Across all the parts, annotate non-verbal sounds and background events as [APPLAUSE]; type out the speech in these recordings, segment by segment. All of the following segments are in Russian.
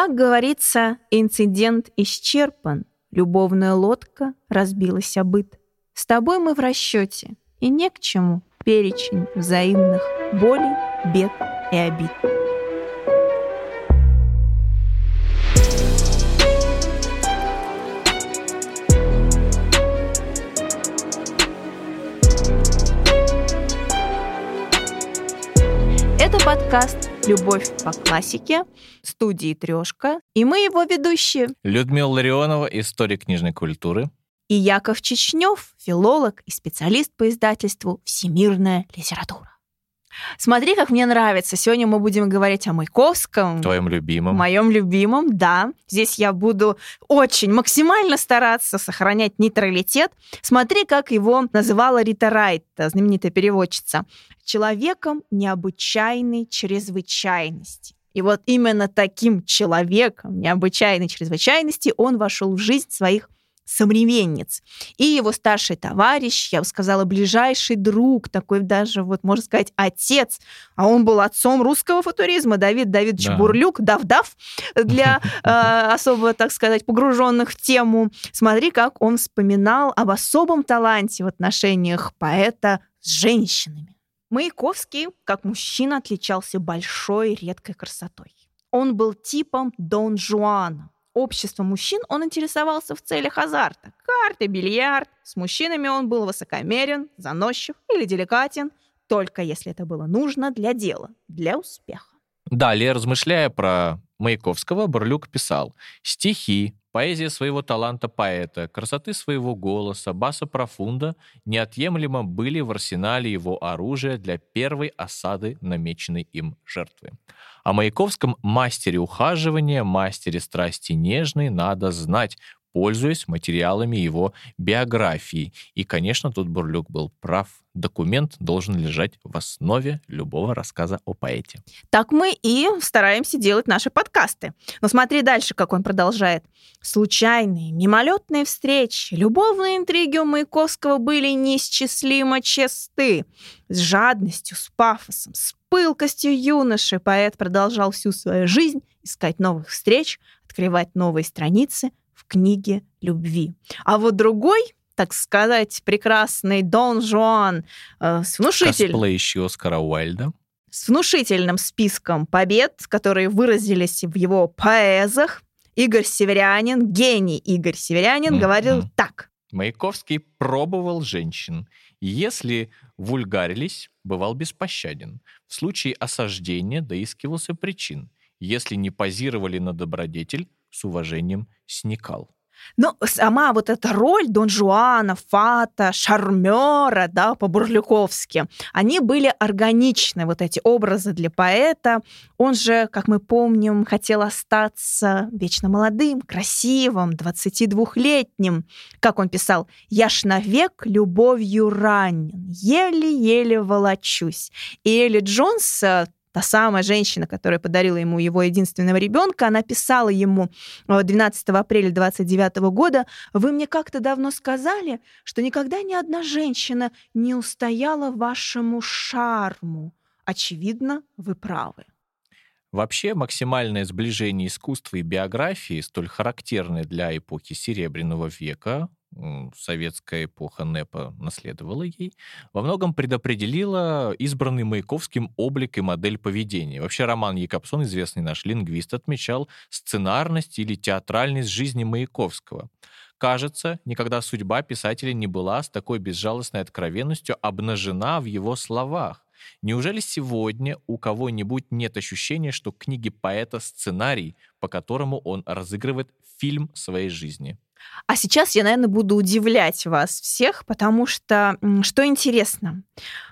Как говорится, инцидент исчерпан, любовная лодка разбилась о быт. С тобой мы в расчете, и не к чему перечень взаимных болей, бед и обид. Это подкаст «Любовь по классике» студии «Трешка». И мы его ведущие. Людмила Ларионова, историк книжной культуры. И Яков Чечнев, филолог и специалист по издательству «Всемирная литература». Смотри, как мне нравится. Сегодня мы будем говорить о Маяковском. Твоем любимом. Моем любимом, да. Здесь я буду очень максимально стараться сохранять нейтралитет. Смотри, как его называла Рита Райт, знаменитая переводчица. Человеком необычайной чрезвычайности. И вот именно таким человеком необычайной чрезвычайности он вошел в жизнь своих современниц. И его старший товарищ, я бы сказала, ближайший друг, такой даже, вот, можно сказать, отец. А он был отцом русского футуризма. Давид Давидович да. Бурлюк, дав-дав, для [LAUGHS] э, особо, так сказать, погруженных в тему. Смотри, как он вспоминал об особом таланте в отношениях поэта с женщинами. Маяковский, как мужчина, отличался большой редкой красотой. Он был типом Дон Жуана, общества мужчин он интересовался в целях азарта. Карты, бильярд. С мужчинами он был высокомерен, заносчив или деликатен, только если это было нужно для дела, для успеха. Далее, размышляя про Маяковского, Бурлюк писал «Стихи, поэзия своего таланта поэта, красоты своего голоса, баса профунда неотъемлемо были в арсенале его оружия для первой осады намеченной им жертвы. О Маяковском мастере ухаживания, мастере страсти нежной надо знать, пользуясь материалами его биографии. И, конечно, тут Бурлюк был прав. Документ должен лежать в основе любого рассказа о поэте. Так мы и стараемся делать наши подкасты. Но смотри дальше, как он продолжает. Случайные, мимолетные встречи, любовные интриги у Маяковского были неисчислимо чисты. С жадностью, с пафосом, с пылкостью юноши поэт продолжал всю свою жизнь искать новых встреч, открывать новые страницы, в книге любви. А вот другой так сказать, прекрасный Дон Жуан э, с внушительным... Косплеящий Оскара Уайльда. С внушительным списком побед, которые выразились в его поэзах. Игорь Северянин, гений Игорь Северянин, mm-hmm. говорил так. Маяковский пробовал женщин. Если вульгарились, бывал беспощаден. В случае осаждения доискивался причин. Если не позировали на добродетель, с уважением сникал. Ну, сама вот эта роль Дон Жуана, Фата, Шармера, да, по-бурлюковски, они были органичны, вот эти образы для поэта. Он же, как мы помним, хотел остаться вечно молодым, красивым, 22-летним. Как он писал, «Я ж навек любовью ранен, еле-еле волочусь». И Элли Джонс та самая женщина, которая подарила ему его единственного ребенка, она писала ему 12 апреля 29 года, «Вы мне как-то давно сказали, что никогда ни одна женщина не устояла вашему шарму. Очевидно, вы правы». Вообще, максимальное сближение искусства и биографии, столь характерное для эпохи Серебряного века, советская эпоха НЭПа наследовала ей, во многом предопределила избранный Маяковским облик и модель поведения. Вообще Роман Якобсон, известный наш лингвист, отмечал сценарность или театральность жизни Маяковского. Кажется, никогда судьба писателя не была с такой безжалостной откровенностью обнажена в его словах. Неужели сегодня у кого-нибудь нет ощущения, что книги поэта — сценарий, по которому он разыгрывает фильм своей жизни? А сейчас я, наверное, буду удивлять вас всех, потому что, что интересно,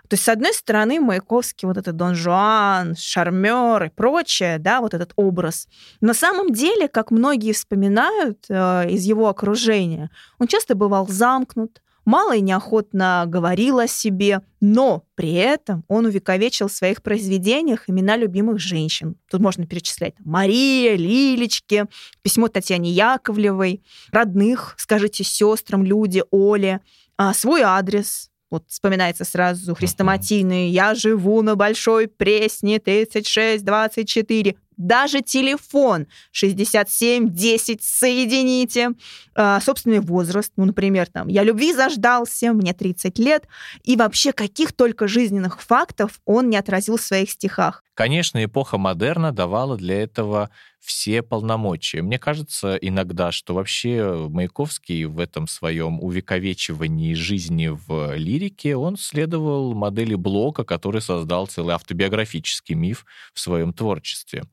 то есть, с одной стороны, Маяковский, вот этот Дон Жуан, Шармер и прочее, да, вот этот образ. На самом деле, как многие вспоминают э, из его окружения, он часто бывал замкнут, мало и неохотно говорил о себе, но при этом он увековечил в своих произведениях имена любимых женщин. Тут можно перечислять Мария, Лилечки, письмо Татьяне Яковлевой, родных, скажите, сестрам, люди, Оле, а свой адрес, вот вспоминается сразу хрестоматийный «Я живу на Большой Пресне, 3624». Даже телефон 6710 соедините, э, собственный возраст, ну, например, там, я любви заждался, мне 30 лет, и вообще каких только жизненных фактов он не отразил в своих стихах. Конечно, эпоха модерна давала для этого все полномочия. Мне кажется иногда, что вообще Маяковский в этом своем увековечивании жизни в лирике, он следовал модели Блока, который создал целый автобиографический миф в своем творчестве.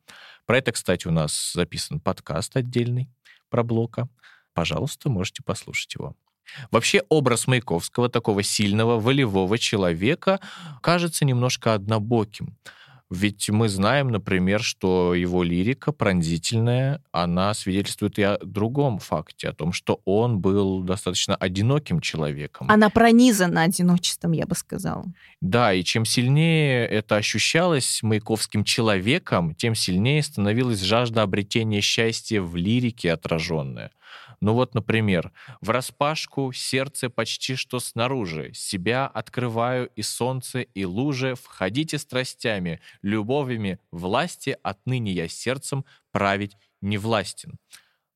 Про это, кстати, у нас записан подкаст отдельный про Блока. Пожалуйста, можете послушать его. Вообще образ Маяковского, такого сильного, волевого человека, кажется немножко однобоким. Ведь мы знаем, например, что его лирика пронзительная, она свидетельствует и о другом факте, о том, что он был достаточно одиноким человеком. Она пронизана одиночеством, я бы сказала. Да, и чем сильнее это ощущалось маяковским человеком, тем сильнее становилась жажда обретения счастья в лирике отраженная. Ну вот, например, в распашку сердце почти что снаружи, себя открываю и солнце, и лужи, входите страстями, любовями, власти, отныне я сердцем править не властен.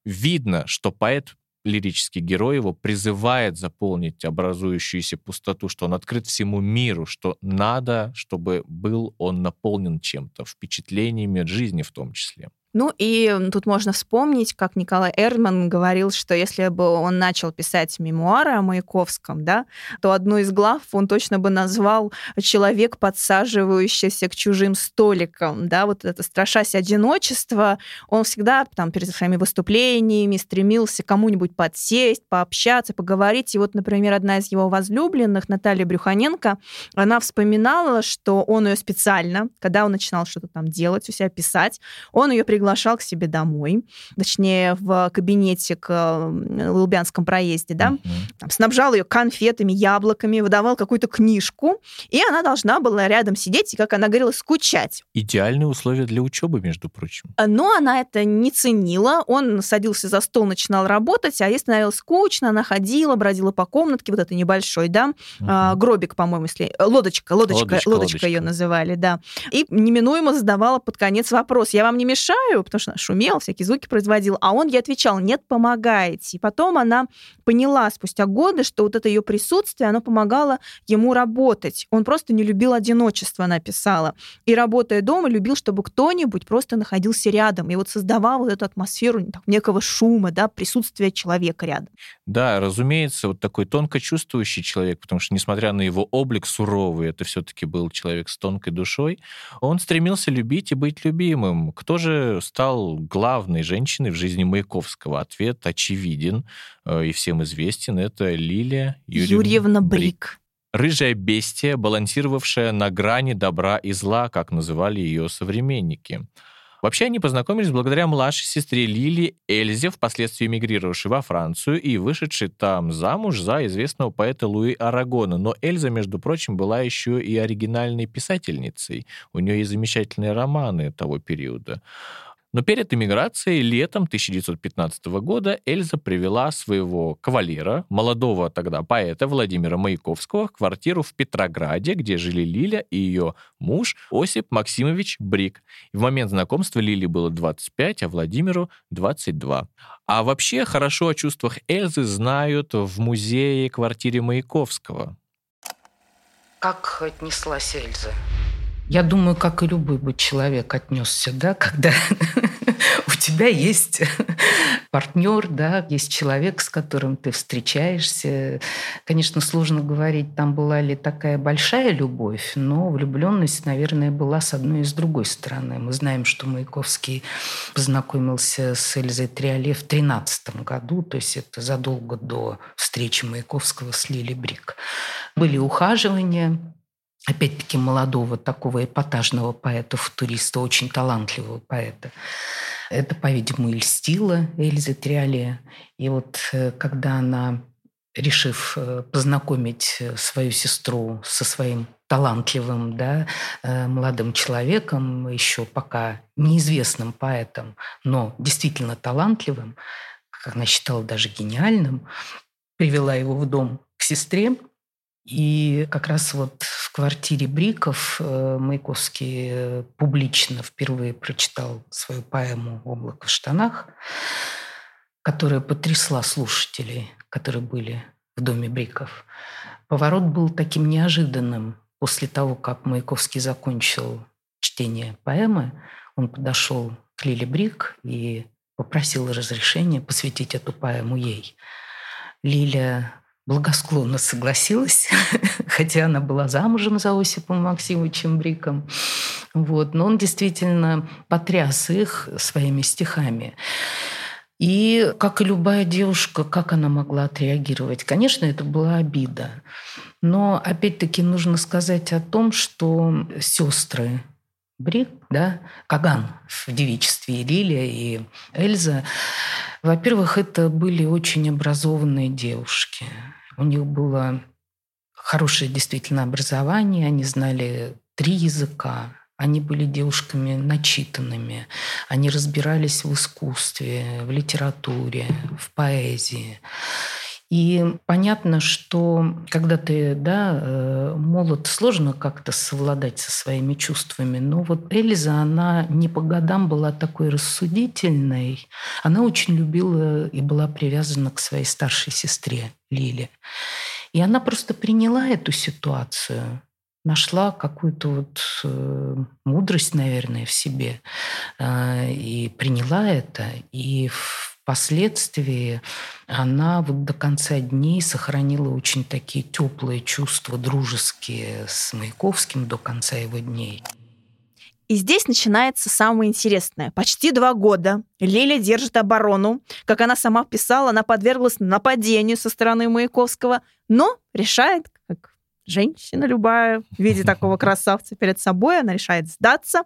Видно, что поэт лирический герой его призывает заполнить образующуюся пустоту, что он открыт всему миру, что надо, чтобы был он наполнен чем-то, впечатлениями от жизни в том числе. Ну и тут можно вспомнить, как Николай Эрман говорил, что если бы он начал писать мемуары о Маяковском, да, то одну из глав он точно бы назвал «Человек, подсаживающийся к чужим столикам». Да, вот это страшась одиночества, он всегда там перед своими выступлениями стремился кому-нибудь подсесть, пообщаться, поговорить. И вот, например, одна из его возлюбленных, Наталья Брюханенко, она вспоминала, что он ее специально, когда он начинал что-то там делать у себя, писать, он ее приглашал к себе домой, точнее, в кабинете к Лубянском проезде, да, uh-huh. там, снабжал ее конфетами, яблоками, выдавал какую-то книжку, и она должна была рядом сидеть и, как она говорила, скучать. Идеальные условия для учебы, между прочим. Но она это не ценила. Он садился за стол, начинал работать, а ей становилось скучно, она ходила, бродила по комнатке, вот это небольшой, да, uh-huh. гробик, по-моему, если... Лодочка, лодочка, лодочка, лодочка ее называли, да. И неминуемо задавала под конец вопрос, я вам не мешаю? Помогаю, потому что шумел, всякие звуки производил, а он ей отвечал, нет, помогаете. И потом она поняла спустя годы, что вот это ее присутствие, оно помогало ему работать. Он просто не любил одиночество, она писала. И работая дома, любил, чтобы кто-нибудь просто находился рядом и вот создавал вот эту атмосферу некого шума, да, присутствия человека рядом. Да, разумеется, вот такой тонко чувствующий человек, потому что, несмотря на его облик суровый, это все-таки был человек с тонкой душой, он стремился любить и быть любимым. Кто же стал главной женщиной в жизни Маяковского? Ответ очевиден э, и всем известен. Это Лилия Юрьевна, Юрьевна Брик. Брик. Рыжая бестия, балансировавшая на грани добра и зла, как называли ее современники. Вообще они познакомились благодаря младшей сестре Лили Эльзе, впоследствии эмигрировавшей во Францию и вышедшей там замуж за известного поэта Луи Арагона. Но Эльза, между прочим, была еще и оригинальной писательницей. У нее есть замечательные романы того периода. Но перед эмиграцией летом 1915 года Эльза привела своего кавалера, молодого тогда поэта Владимира Маяковского, в квартиру в Петрограде, где жили Лиля и ее муж Осип Максимович Брик. И в момент знакомства Лиле было 25, а Владимиру 22. А вообще хорошо о чувствах Эльзы знают в музее квартире Маяковского. Как отнеслась Эльза? Я думаю, как и любой бы человек отнесся, да, когда [LAUGHS] у тебя есть партнер, да, есть человек, с которым ты встречаешься. Конечно, сложно говорить, там была ли такая большая любовь, но влюбленность, наверное, была с одной и с другой стороны. Мы знаем, что Маяковский познакомился с Эльзой Триоле в 13 году, то есть это задолго до встречи Маяковского с Лили Брик. Были ухаживания, опять-таки, молодого такого эпатажного поэта-футуриста, очень талантливого поэта. Это, по-видимому, и льстило Эльзе Триоле. И вот э, когда она, решив э, познакомить э, свою сестру со своим талантливым да, молодым человеком, еще пока неизвестным поэтом, но действительно талантливым, как она считала, даже гениальным, привела его в дом к сестре, И как раз вот в квартире Бриков э, Маяковский публично впервые прочитал свою поэму «Облако в штанах», которая потрясла слушателей, которые были в доме Бриков. Поворот был таким неожиданным. После того, как Маяковский закончил чтение поэмы, он подошел к Лиле Брик и попросил разрешения посвятить эту поэму ей. Лиля благосклонно согласилась, [LAUGHS] хотя она была замужем за Осипом Максимовичем Бриком. Вот. Но он действительно потряс их своими стихами. И, как и любая девушка, как она могла отреагировать? Конечно, это была обида. Но, опять-таки, нужно сказать о том, что сестры Брик, да, Каган в девичестве, и Лилия, и Эльза, во-первых, это были очень образованные девушки. У них было хорошее действительно образование, они знали три языка, они были девушками начитанными, они разбирались в искусстве, в литературе, в поэзии. И понятно, что когда ты да, э, молод, сложно как-то совладать со своими чувствами. Но вот Эльза, она не по годам была такой рассудительной. Она очень любила и была привязана к своей старшей сестре Лиле. И она просто приняла эту ситуацию нашла какую-то вот э, мудрость, наверное, в себе э, и приняла это. И впоследствии она вот до конца дней сохранила очень такие теплые чувства, дружеские с Маяковским до конца его дней. И здесь начинается самое интересное. Почти два года Лиля держит оборону. Как она сама писала, она подверглась нападению со стороны Маяковского, но решает, женщина любая, видя такого красавца перед собой, она решает сдаться.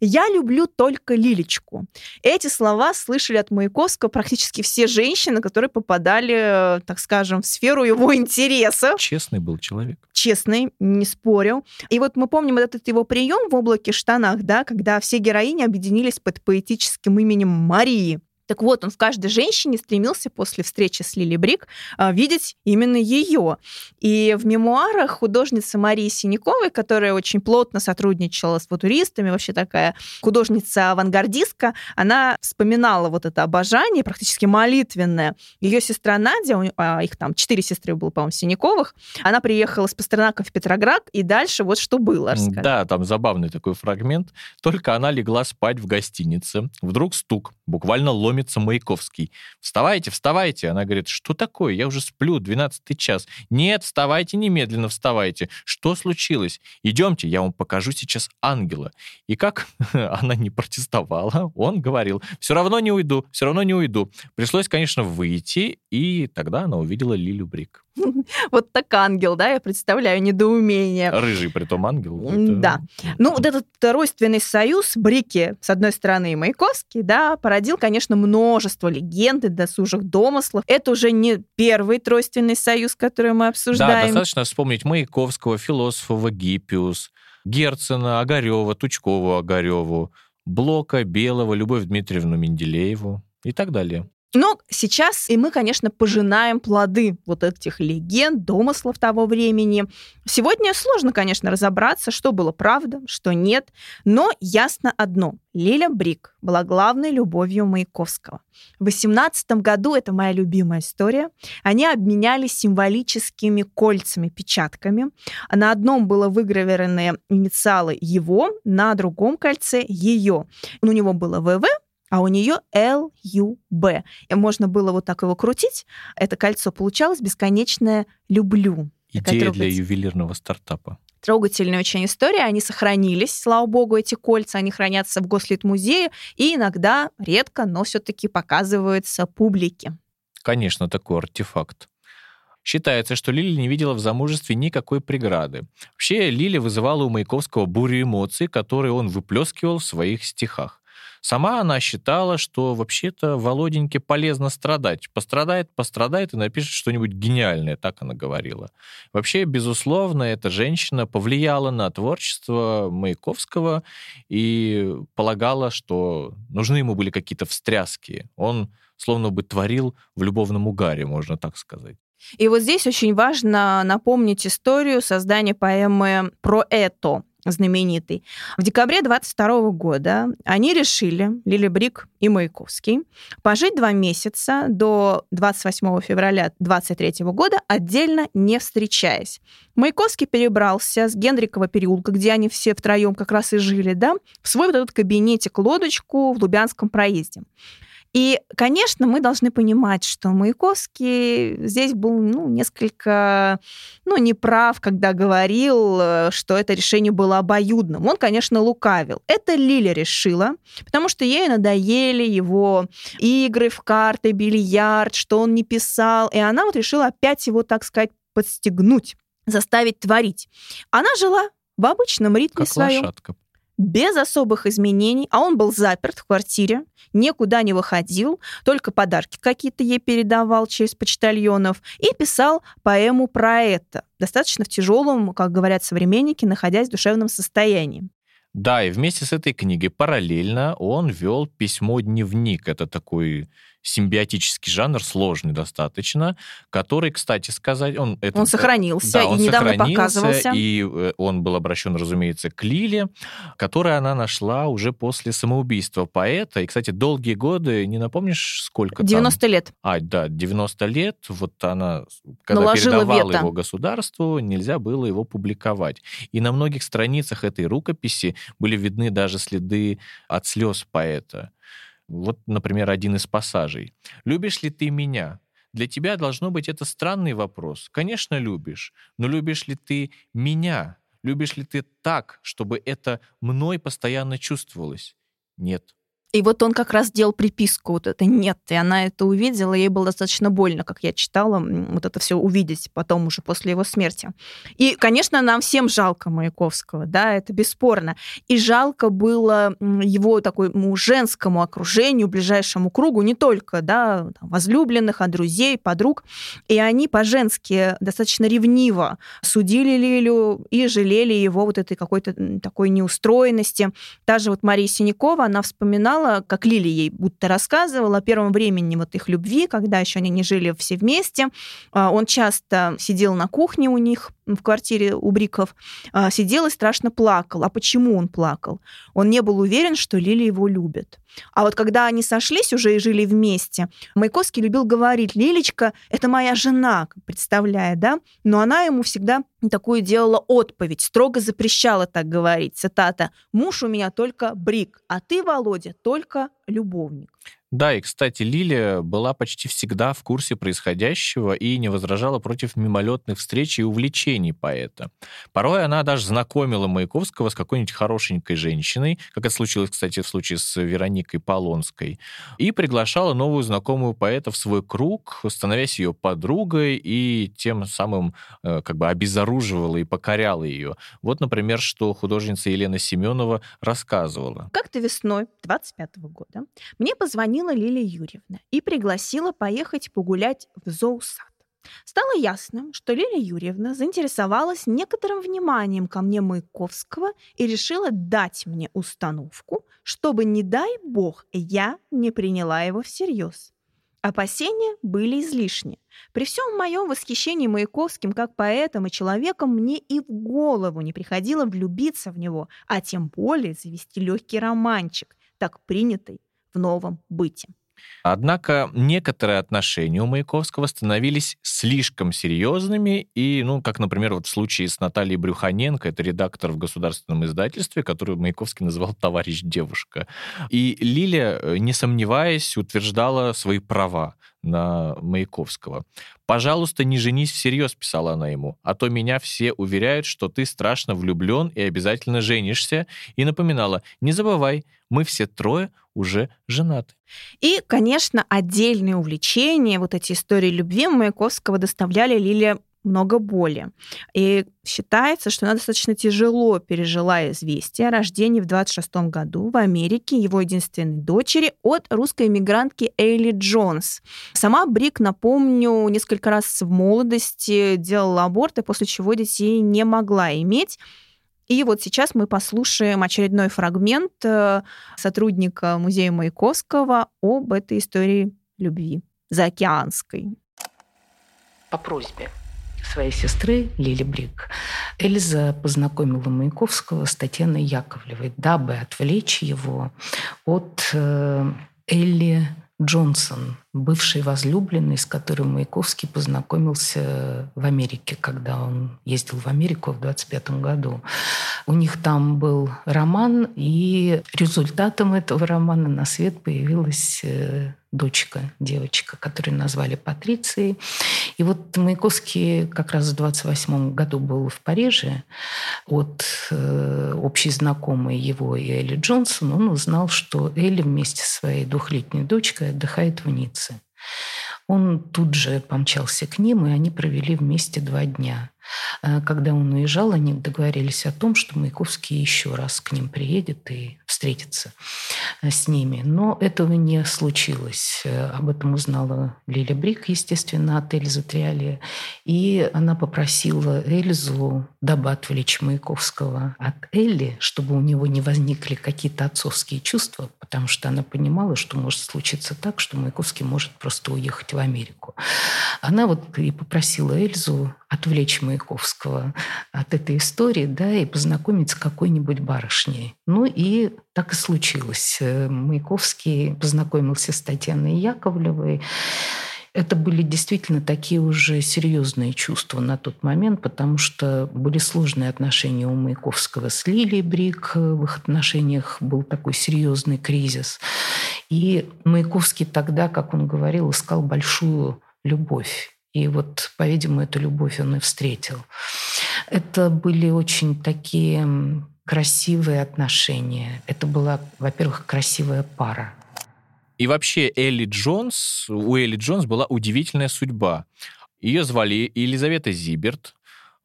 «Я люблю только Лилечку». Эти слова слышали от Маяковского практически все женщины, которые попадали, так скажем, в сферу его интереса. Честный был человек. Честный, не спорю. И вот мы помним этот его прием в «Облаке штанах», да, когда все героини объединились под поэтическим именем Марии. Так вот, он в каждой женщине стремился после встречи с Лили Брик а, видеть именно ее. И в мемуарах художницы Марии Синяковой, которая очень плотно сотрудничала с футуристами, вообще такая художница-авангардистка, она вспоминала вот это обожание, практически молитвенное. Ее сестра Надя, а, их там четыре сестры было, по-моему, Синяковых, она приехала с Пастернака в Петроград, и дальше вот что было. Расскажи. Да, там забавный такой фрагмент. Только она легла спать в гостинице. Вдруг стук, буквально ломит ломится Маяковский. «Вставайте, вставайте!» Она говорит, «Что такое? Я уже сплю, 12 час». «Нет, вставайте, немедленно вставайте. Что случилось? Идемте, я вам покажу сейчас ангела». И как [LAUGHS] она не протестовала, он говорил, «Все равно не уйду, все равно не уйду». Пришлось, конечно, выйти, и тогда она увидела Лилю Брик. [LAUGHS] Вот так ангел, да, я представляю, недоумение. Рыжий при том ангел. Да. Ну, вот [LAUGHS] этот тройственный союз Брики, с одной стороны, и Маяковский, да, породил, конечно, множество легенд и досужих домыслов. Это уже не первый тройственный союз, который мы обсуждаем. Да, достаточно вспомнить Маяковского, философа Гиппиус, Герцена, Огарева, Тучкову Огареву, Блока, Белого, Любовь Дмитриевну Менделееву и так далее. Но сейчас и мы, конечно, пожинаем плоды вот этих легенд, домыслов того времени. Сегодня сложно, конечно, разобраться, что было правда, что нет, но ясно одно. Лиля Брик была главной любовью Маяковского. В 18 году, это моя любимая история, они обменялись символическими кольцами, печатками. На одном было выгравированы инициалы его, на другом кольце ее. У него было ВВ, а у нее L-U-B. И можно было вот так его крутить. Это кольцо получалось бесконечное «люблю». Идея для ювелирного стартапа трогательная очень история. Они сохранились, слава богу, эти кольца, они хранятся в Гослит-музее и иногда, редко, но все-таки показываются публике. Конечно, такой артефакт. Считается, что Лили не видела в замужестве никакой преграды. Вообще, Лили вызывала у Маяковского бурю эмоций, которые он выплескивал в своих стихах. Сама она считала, что вообще-то Володеньке полезно страдать. Пострадает, пострадает и напишет что-нибудь гениальное, так она говорила. Вообще, безусловно, эта женщина повлияла на творчество Маяковского и полагала, что нужны ему были какие-то встряски. Он словно бы творил в любовном угаре, можно так сказать. И вот здесь очень важно напомнить историю создания поэмы «Про это», знаменитый. В декабре 22 года они решили, Лили Брик и Маяковский, пожить два месяца до 28 февраля 23 года, отдельно не встречаясь. Маяковский перебрался с Генрикова переулка, где они все втроем как раз и жили, да, в свой вот этот кабинетик-лодочку в Лубянском проезде. И, конечно, мы должны понимать, что Маяковский здесь был ну, несколько ну, неправ, когда говорил, э, что это решение было обоюдным. Он, конечно, лукавил. Это Лиля решила, потому что ей надоели его игры в карты, бильярд, что он не писал. И она вот решила опять его, так сказать, подстегнуть, заставить творить. Она жила в обычном ритме как своем. лошадка без особых изменений, а он был заперт в квартире, никуда не выходил, только подарки какие-то ей передавал через почтальонов и писал поэму про это, достаточно в тяжелом, как говорят современники, находясь в душевном состоянии. Да, и вместе с этой книгой параллельно он вел письмо-дневник. Это такой симбиотический жанр, сложный достаточно, который, кстати сказать, он... Это, он сохранился да, он и недавно показывался. И э, он был обращен, разумеется, к Лиле, которую она нашла уже после самоубийства поэта. И, кстати, долгие годы, не напомнишь, сколько 90 там? лет. А, да, 90 лет. Вот она, когда Наложила передавала вето. его государству, нельзя было его публиковать. И на многих страницах этой рукописи были видны даже следы от слез поэта. Вот, например, один из пассажей. «Любишь ли ты меня?» Для тебя должно быть это странный вопрос. Конечно, любишь. Но любишь ли ты меня? Любишь ли ты так, чтобы это мной постоянно чувствовалось? Нет. И вот он как раз делал приписку вот это «нет», и она это увидела, ей было достаточно больно, как я читала, вот это все увидеть потом уже после его смерти. И, конечно, нам всем жалко Маяковского, да, это бесспорно. И жалко было его такому женскому окружению, ближайшему кругу, не только, да, возлюбленных, а друзей, подруг. И они по-женски достаточно ревниво судили Лилю и жалели его вот этой какой-то такой неустроенности. Даже вот Мария Синякова, она вспоминала, вспоминала, как Лили ей будто рассказывала о первом времени вот их любви, когда еще они не жили все вместе. А, он часто сидел на кухне у них в квартире у Бриков, а, сидел и страшно плакал. А почему он плакал? Он не был уверен, что Лили его любит. А вот когда они сошлись уже и жили вместе, Маяковский любил говорить, Лилечка, это моя жена, представляя, да? Но она ему всегда такую делала отповедь, строго запрещала так говорить. Цитата. «Муж у меня только Брик, а ты, Володя, только любовник». Да, и, кстати, Лилия была почти всегда в курсе происходящего и не возражала против мимолетных встреч и увлечений поэта. Порой она даже знакомила Маяковского с какой-нибудь хорошенькой женщиной, как это случилось, кстати, в случае с Вероникой Полонской, и приглашала новую знакомую поэта в свой круг, становясь ее подругой и тем самым э, как бы обезоруживала и покоряла ее. Вот, например, что художница Елена Семенова рассказывала. Как-то весной 25 года мне позвонил позвонила Лилия Юрьевна и пригласила поехать погулять в зоосад. Стало ясно, что Лилия Юрьевна заинтересовалась некоторым вниманием ко мне Маяковского и решила дать мне установку, чтобы, не дай бог, я не приняла его всерьез. Опасения были излишни. При всем моем восхищении Маяковским как поэтом и человеком мне и в голову не приходило влюбиться в него, а тем более завести легкий романчик, так принятый в новом быте. Однако некоторые отношения у Маяковского становились слишком серьезными, и, ну, как, например, вот в случае с Натальей Брюханенко, это редактор в государственном издательстве, которую Маяковский называл «товарищ девушка». И Лиля, э, не сомневаясь, утверждала свои права на Маяковского. «Пожалуйста, не женись всерьез», — писала она ему, «а то меня все уверяют, что ты страшно влюблен и обязательно женишься». И напоминала, «Не забывай, мы все трое уже женаты». И, конечно, отдельные увлечения, вот эти истории любви Маяковского доставляли Лилия много боли. И считается, что она достаточно тяжело пережила известие о рождении в 26 году в Америке его единственной дочери от русской иммигрантки Эйли Джонс. Сама Брик, напомню, несколько раз в молодости делала аборты, после чего детей не могла иметь. И вот сейчас мы послушаем очередной фрагмент э, сотрудника музея Маяковского об этой истории любви заокеанской. по просьбе своей сестры Лили Брик, Эльза познакомила Маяковского с Татьяной Яковлевой, дабы отвлечь его от э, Элли Джонсон, бывший возлюбленный, с которым Маяковский познакомился в Америке, когда он ездил в Америку в 25 году. У них там был роман, и результатом этого романа на свет появилась э, дочка, девочка, которую назвали Патрицией. И вот Маяковский как раз в 28 году был в Париже. От э, общей знакомой его и Элли Джонсон он узнал, что Элли вместе со своей двухлетней дочкой отдыхает в Ницце. Он тут же помчался к ним, и они провели вместе два дня. Э, когда он уезжал, они договорились о том, что Маяковский еще раз к ним приедет и встретиться э, с ними. Но этого не случилось. Э, об этом узнала Лиля Брик, естественно, от Эльзы Триалия. И она попросила Эльзу, дабы отвлечь Маяковского от Элли, чтобы у него не возникли какие-то отцовские чувства, потому что она понимала, что может случиться так, что Маяковский может просто уехать в Америку. Она вот и попросила Эльзу отвлечь Маяковского от этой истории, да, и познакомить с какой-нибудь барышней. Ну и так и случилось. Маяковский познакомился с Татьяной Яковлевой. Это были действительно такие уже серьезные чувства на тот момент, потому что были сложные отношения у Маяковского с Лилией Брик. В их отношениях был такой серьезный кризис. И Маяковский тогда, как он говорил, искал большую любовь и вот, по-видимому, эту любовь он и встретил. Это были очень такие красивые отношения. Это была, во-первых, красивая пара. И вообще Элли Джонс, у Элли Джонс была удивительная судьба. Ее звали Елизавета Зиберт.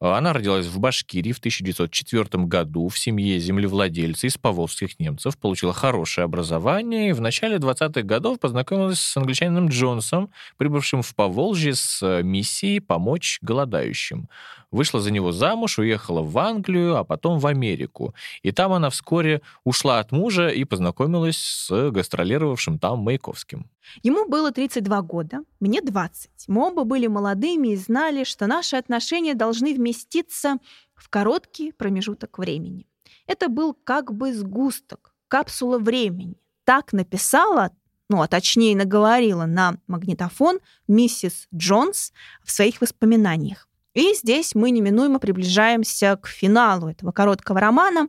Она родилась в Башкирии в 1904 году в семье землевладельца из поволжских немцев, получила хорошее образование и в начале 20-х годов познакомилась с англичанином Джонсом, прибывшим в Поволжье с э, миссией помочь голодающим. Вышла за него замуж, уехала в Англию, а потом в Америку. И там она вскоре ушла от мужа и познакомилась с гастролировавшим там Маяковским. Ему было 32 года, мне 20. Мы оба были молодыми и знали, что наши отношения должны вместиться в короткий промежуток времени. Это был как бы сгусток, капсула времени. Так написала, ну, а точнее наговорила на магнитофон миссис Джонс в своих воспоминаниях. И здесь мы неминуемо приближаемся к финалу этого короткого романа.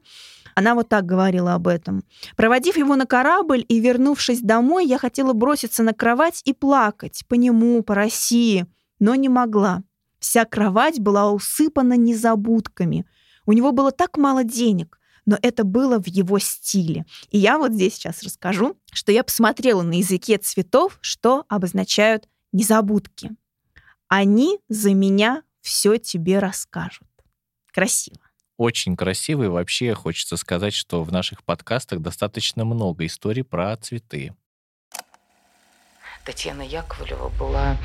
Она вот так говорила об этом. Проводив его на корабль и вернувшись домой, я хотела броситься на кровать и плакать по нему, по России, но не могла. Вся кровать была усыпана незабудками. У него было так мало денег, но это было в его стиле. И я вот здесь сейчас расскажу, что я посмотрела на языке цветов, что обозначают незабудки. Они за меня все тебе расскажут. Красиво очень красивый. Вообще хочется сказать, что в наших подкастах достаточно много историй про цветы. Татьяна Яковлева была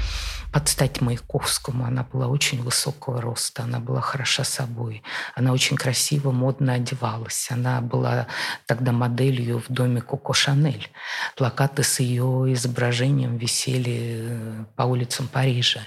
под стать Маяковскому. Она была очень высокого роста, она была хороша собой. Она очень красиво, модно одевалась. Она была тогда моделью в доме Коко Шанель. Плакаты с ее изображением висели э, по улицам Парижа.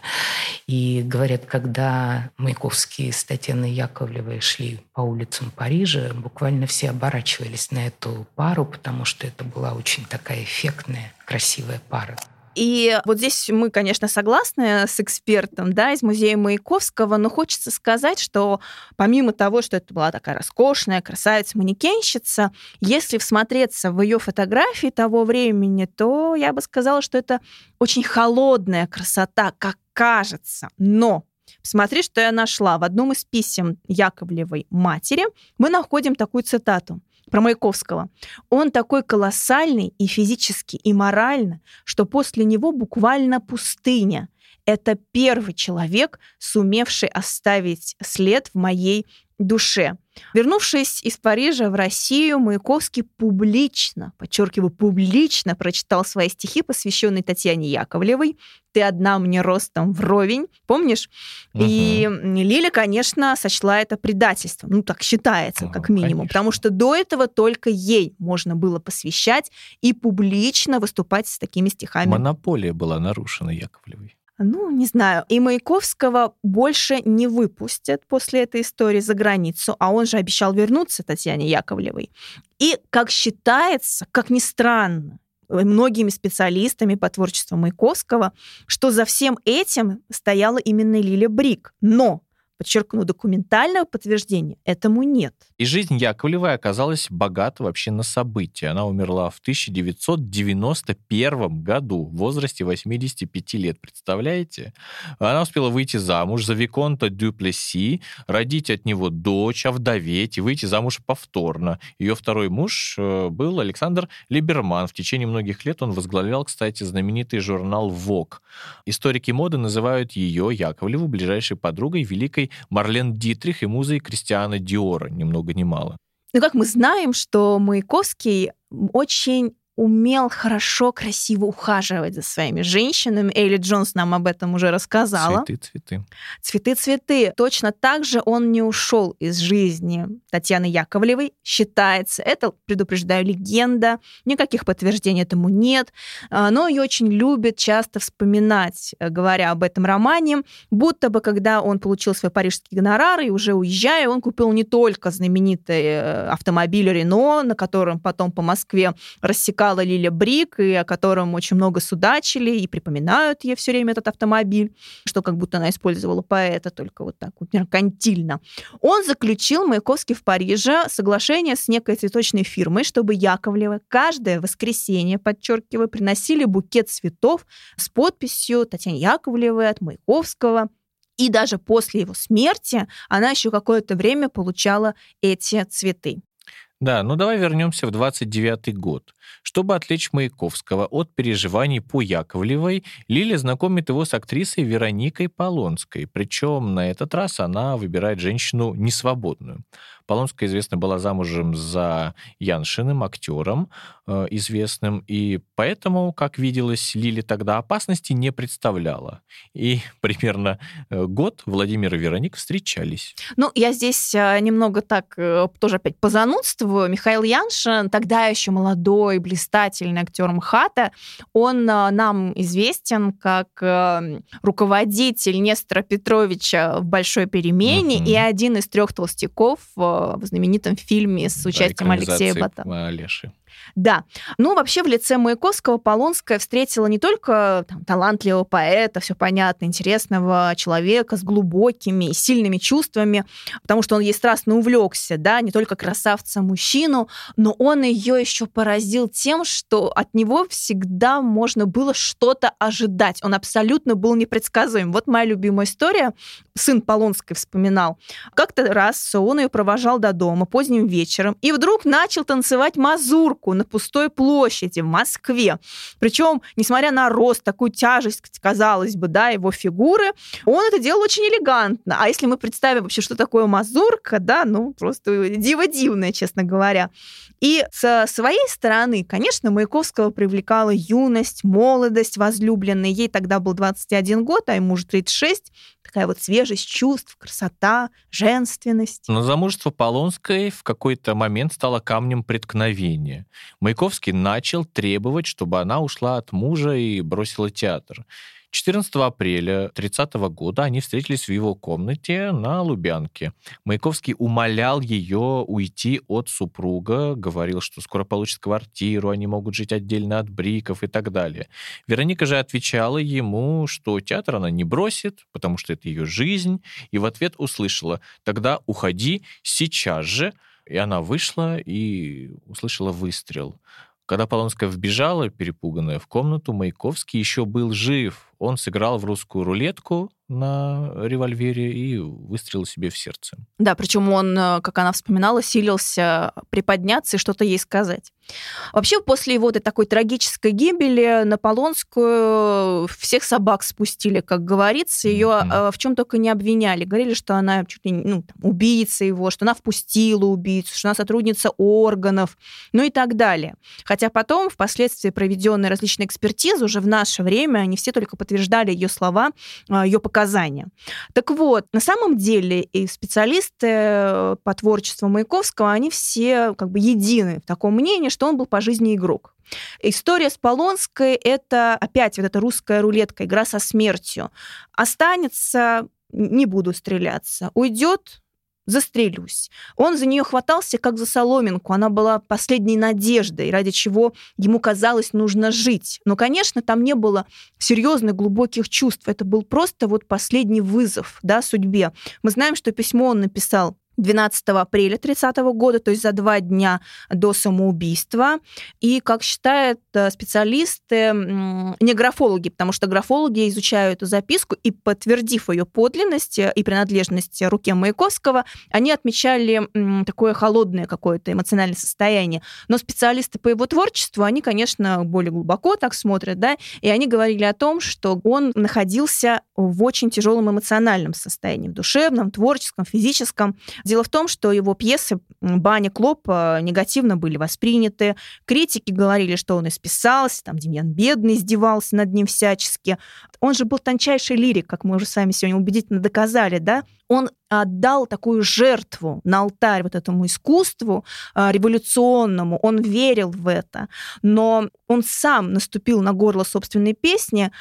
И говорят, когда Маяковские с Татьяной Яковлевой шли по улицам Парижа, буквально все оборачивались на эту пару, потому что это была очень такая эффектная, красивая пара. И вот здесь мы, конечно, согласны с экспертом да, из музея Маяковского, но хочется сказать, что помимо того, что это была такая роскошная красавица-манекенщица, если всмотреться в ее фотографии того времени, то я бы сказала, что это очень холодная красота, как кажется. Но Смотри, что я нашла. В одном из писем Яковлевой матери мы находим такую цитату про Маяковского. Он такой колоссальный и физически, и морально, что после него буквально пустыня. Это первый человек, сумевший оставить след в моей душе. Вернувшись из Парижа в Россию, Маяковский публично, подчеркиваю, публично прочитал свои стихи, посвященные Татьяне Яковлевой. «Ты одна мне ростом вровень», помнишь? Угу. И Лиля, конечно, сочла это предательством. Ну, так считается, как минимум. Конечно. Потому что до этого только ей можно было посвящать и публично выступать с такими стихами. Монополия была нарушена Яковлевой. Ну, не знаю. И Маяковского больше не выпустят после этой истории за границу, а он же обещал вернуться Татьяне Яковлевой. И, как считается, как ни странно, многими специалистами по творчеству Маяковского, что за всем этим стояла именно Лиля Брик. Но Подчеркну, документального подтверждения этому нет. И жизнь Яковлевой оказалась богата вообще на события. Она умерла в 1991 году в возрасте 85 лет. Представляете? Она успела выйти замуж за Виконта Дюплеси, родить от него дочь, овдоветь и выйти замуж повторно. Ее второй муж э, был Александр Либерман. В течение многих лет он возглавлял, кстати, знаменитый журнал «Вок». Историки моды называют ее, Яковлеву, ближайшей подругой великой Марлен Дитрих и музой Кристиана Диора, ни много ни мало. Ну, как мы знаем, что Маяковский очень умел хорошо, красиво ухаживать за своими женщинами. Эйли Джонс нам об этом уже рассказала. Цветы, цветы. Цветы, цветы. Точно так же он не ушел из жизни Татьяны Яковлевой, считается. Это, предупреждаю, легенда. Никаких подтверждений этому нет. А, но ее очень любят часто вспоминать, э, говоря об этом романе, будто бы, когда он получил свой парижский гонорар и уже уезжая, он купил не только знаменитый э, автомобиль Рено, на котором потом по Москве рассекал играла Лиля Брик, и о котором очень много судачили, и припоминают ей все время этот автомобиль, что как будто она использовала поэта, только вот так вот меркантильно. Он заключил Маяковский в Париже соглашение с некой цветочной фирмой, чтобы Яковлева каждое воскресенье, подчеркиваю, приносили букет цветов с подписью Татьяны Яковлевой от Маяковского. И даже после его смерти она еще какое-то время получала эти цветы. Да, ну давай вернемся в 29 год. Чтобы отвлечь Маяковского от переживаний по Яковлевой, Лиля знакомит его с актрисой Вероникой Полонской. Причем на этот раз она выбирает женщину несвободную. Полонская известна была замужем за Яншиным, актером э, известным, и поэтому, как виделось, Лили тогда опасности не представляла. И [LAUGHS] примерно э, год Владимир и Вероник встречались. Ну, я здесь э, немного так э, тоже опять позанудствую. Михаил Яншин, тогда еще молодой, блистательный актер МХАТа, он э, нам известен как э, руководитель Нестора Петровича в «Большой перемене» uh-huh. и один из трех толстяков э, в знаменитом фильме с участием Алексея Батана. Алеши. Да. Ну, вообще в лице Маяковского Полонская встретила не только там, талантливого поэта, все понятно, интересного человека с глубокими и сильными чувствами, потому что он ей страстно увлекся, да, не только красавца-мужчину, но он ее еще поразил тем, что от него всегда можно было что-то ожидать. Он абсолютно был непредсказуем. Вот моя любимая история. Сын Полонской вспоминал. Как-то раз он ее провожал до дома поздним вечером и вдруг начал танцевать мазурку на пустой площади в Москве. Причем, несмотря на рост, такую тяжесть, казалось бы, да, его фигуры, он это делал очень элегантно. А если мы представим вообще, что такое мазурка, да, ну, просто диво дивное, честно говоря. И со своей стороны, конечно, Маяковского привлекала юность, молодость возлюбленной. Ей тогда был 21 год, а ему уже 36 такая вот свежесть чувств, красота, женственность. Но замужество Полонской в какой-то момент стало камнем преткновения. Маяковский начал требовать, чтобы она ушла от мужа и бросила театр. 14 апреля 30 года они встретились в его комнате на Лубянке. Маяковский умолял ее уйти от супруга, говорил, что скоро получит квартиру, они могут жить отдельно от бриков и так далее. Вероника же отвечала ему, что театр она не бросит, потому что это ее жизнь, и в ответ услышала «тогда уходи сейчас же», и она вышла и услышала выстрел. Когда Полонская вбежала, перепуганная, в комнату, Маяковский еще был жив. Он сыграл в русскую рулетку, на револьвере и выстрелил себе в сердце. Да, причем он, э, как она вспоминала, силился приподняться и что-то ей сказать. Вообще, после вот этой такой трагической гибели на Полонскую всех собак спустили, как говорится. Ее mm-hmm. в чем только не обвиняли. Говорили, что она чуть ли ну, там, убийца его, что она впустила убийцу, что она сотрудница органов, ну и так далее. Хотя потом, впоследствии проведенные различные экспертизы, уже в наше время, они все только подтверждали ее слова, а, ее показания. Так вот, на самом деле и специалисты э, по творчеству Маяковского, они все как бы едины в таком мнении, что он был по жизни игрок. История с Полонской — это опять вот эта русская рулетка, игра со смертью. Останется, не буду стреляться. Уйдет, застрелюсь. Он за нее хватался как за соломинку, она была последней надеждой, ради чего ему казалось нужно жить. Но, конечно, там не было серьезных глубоких чувств, это был просто вот последний вызов да, судьбе. Мы знаем, что письмо он написал 12 апреля 30 года, то есть за два дня до самоубийства. И, как считают э, специалисты, не графологи, потому что графологи изучают эту записку и, подтвердив ее подлинность и принадлежность руке Маяковского, они отмечали такое холодное какое-то эмоциональное состояние. Но специалисты по его творчеству, они, конечно, более глубоко так смотрят, да, и они говорили о том, что он находился в очень тяжелом эмоциональном состоянии, в душевном, творческом, физическом. Дело в том, что его пьесы «Баня Клоп» негативно были восприняты. Критики говорили, что он исписался, там Демьян Бедный издевался над ним всячески. Он же был тончайший лирик, как мы уже с вами сегодня убедительно доказали, да? Он отдал такую жертву на алтарь вот этому искусству а, революционному, он верил в это, но он сам наступил на горло собственной песни,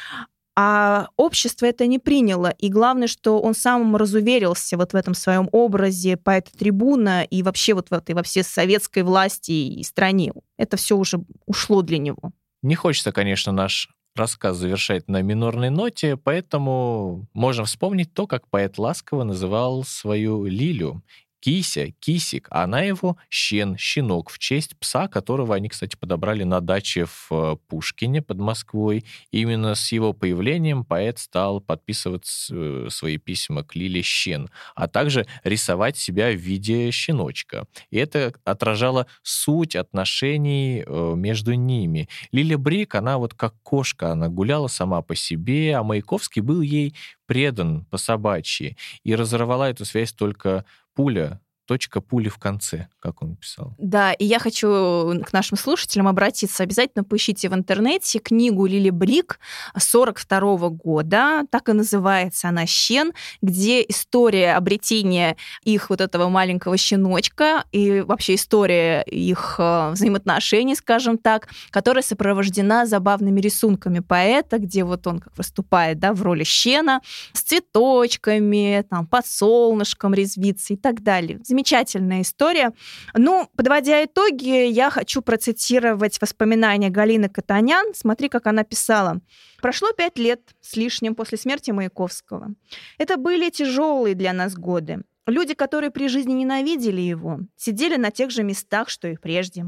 а общество это не приняло. И главное, что он сам разуверился вот в этом своем образе поэта-трибуна и вообще вот в этой во всей советской власти и стране. Это все уже ушло для него. Не хочется, конечно, наш рассказ завершать на минорной ноте, поэтому можно вспомнить то, как поэт ласково называл свою Лилю Кися, Кисик, а она его Щен, Щенок, в честь пса, которого они, кстати, подобрали на даче в э, Пушкине под Москвой. Именно с его появлением поэт стал подписывать э, свои письма к Лиле Щен, а также рисовать себя в виде щеночка. И это отражало суть отношений э, между ними. Лиля Брик, она вот как кошка, она гуляла сама по себе, а Маяковский был ей предан по собачьи и разорвала эту связь только пуля точка пули в конце, как он писал. Да, и я хочу к нашим слушателям обратиться. Обязательно поищите в интернете книгу Лили Брик 42 -го года, так и называется она «Щен», где история обретения их вот этого маленького щеночка и вообще история их э, взаимоотношений, скажем так, которая сопровождена забавными рисунками поэта, где вот он как выступает да, в роли щена с цветочками, там, под солнышком резвится и так далее замечательная история. Ну, подводя итоги, я хочу процитировать воспоминания Галины Катанян. Смотри, как она писала. Прошло пять лет с лишним после смерти Маяковского. Это были тяжелые для нас годы. Люди, которые при жизни ненавидели его, сидели на тех же местах, что и прежде.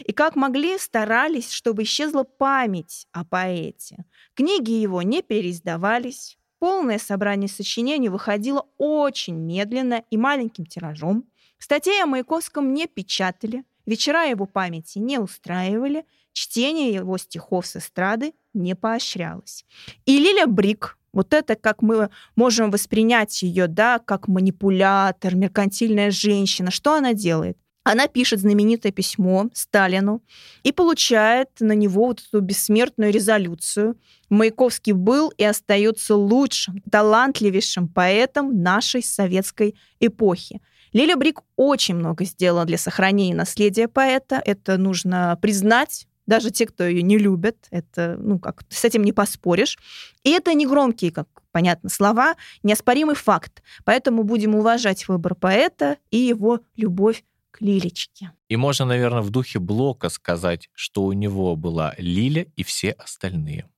И как могли, старались, чтобы исчезла память о поэте. Книги его не переиздавались, полное собрание сочинений выходило очень медленно и маленьким тиражом. Статей о Маяковском не печатали, вечера его памяти не устраивали, чтение его стихов с эстрады не поощрялось. И Лиля Брик, вот это как мы можем воспринять ее, да, как манипулятор, меркантильная женщина. Что она делает? Она пишет знаменитое письмо Сталину и получает на него вот эту бессмертную резолюцию. Маяковский был и остается лучшим, талантливейшим поэтом нашей советской эпохи. Лиля Брик очень много сделала для сохранения наследия поэта. Это нужно признать, даже те, кто ее не любят, это, ну, как с этим не поспоришь. И это не громкие, как понятно, слова, неоспоримый факт. Поэтому будем уважать выбор поэта и его любовь к Лилечке. И можно, наверное, в духе Блока сказать, что у него была Лиля и все остальные.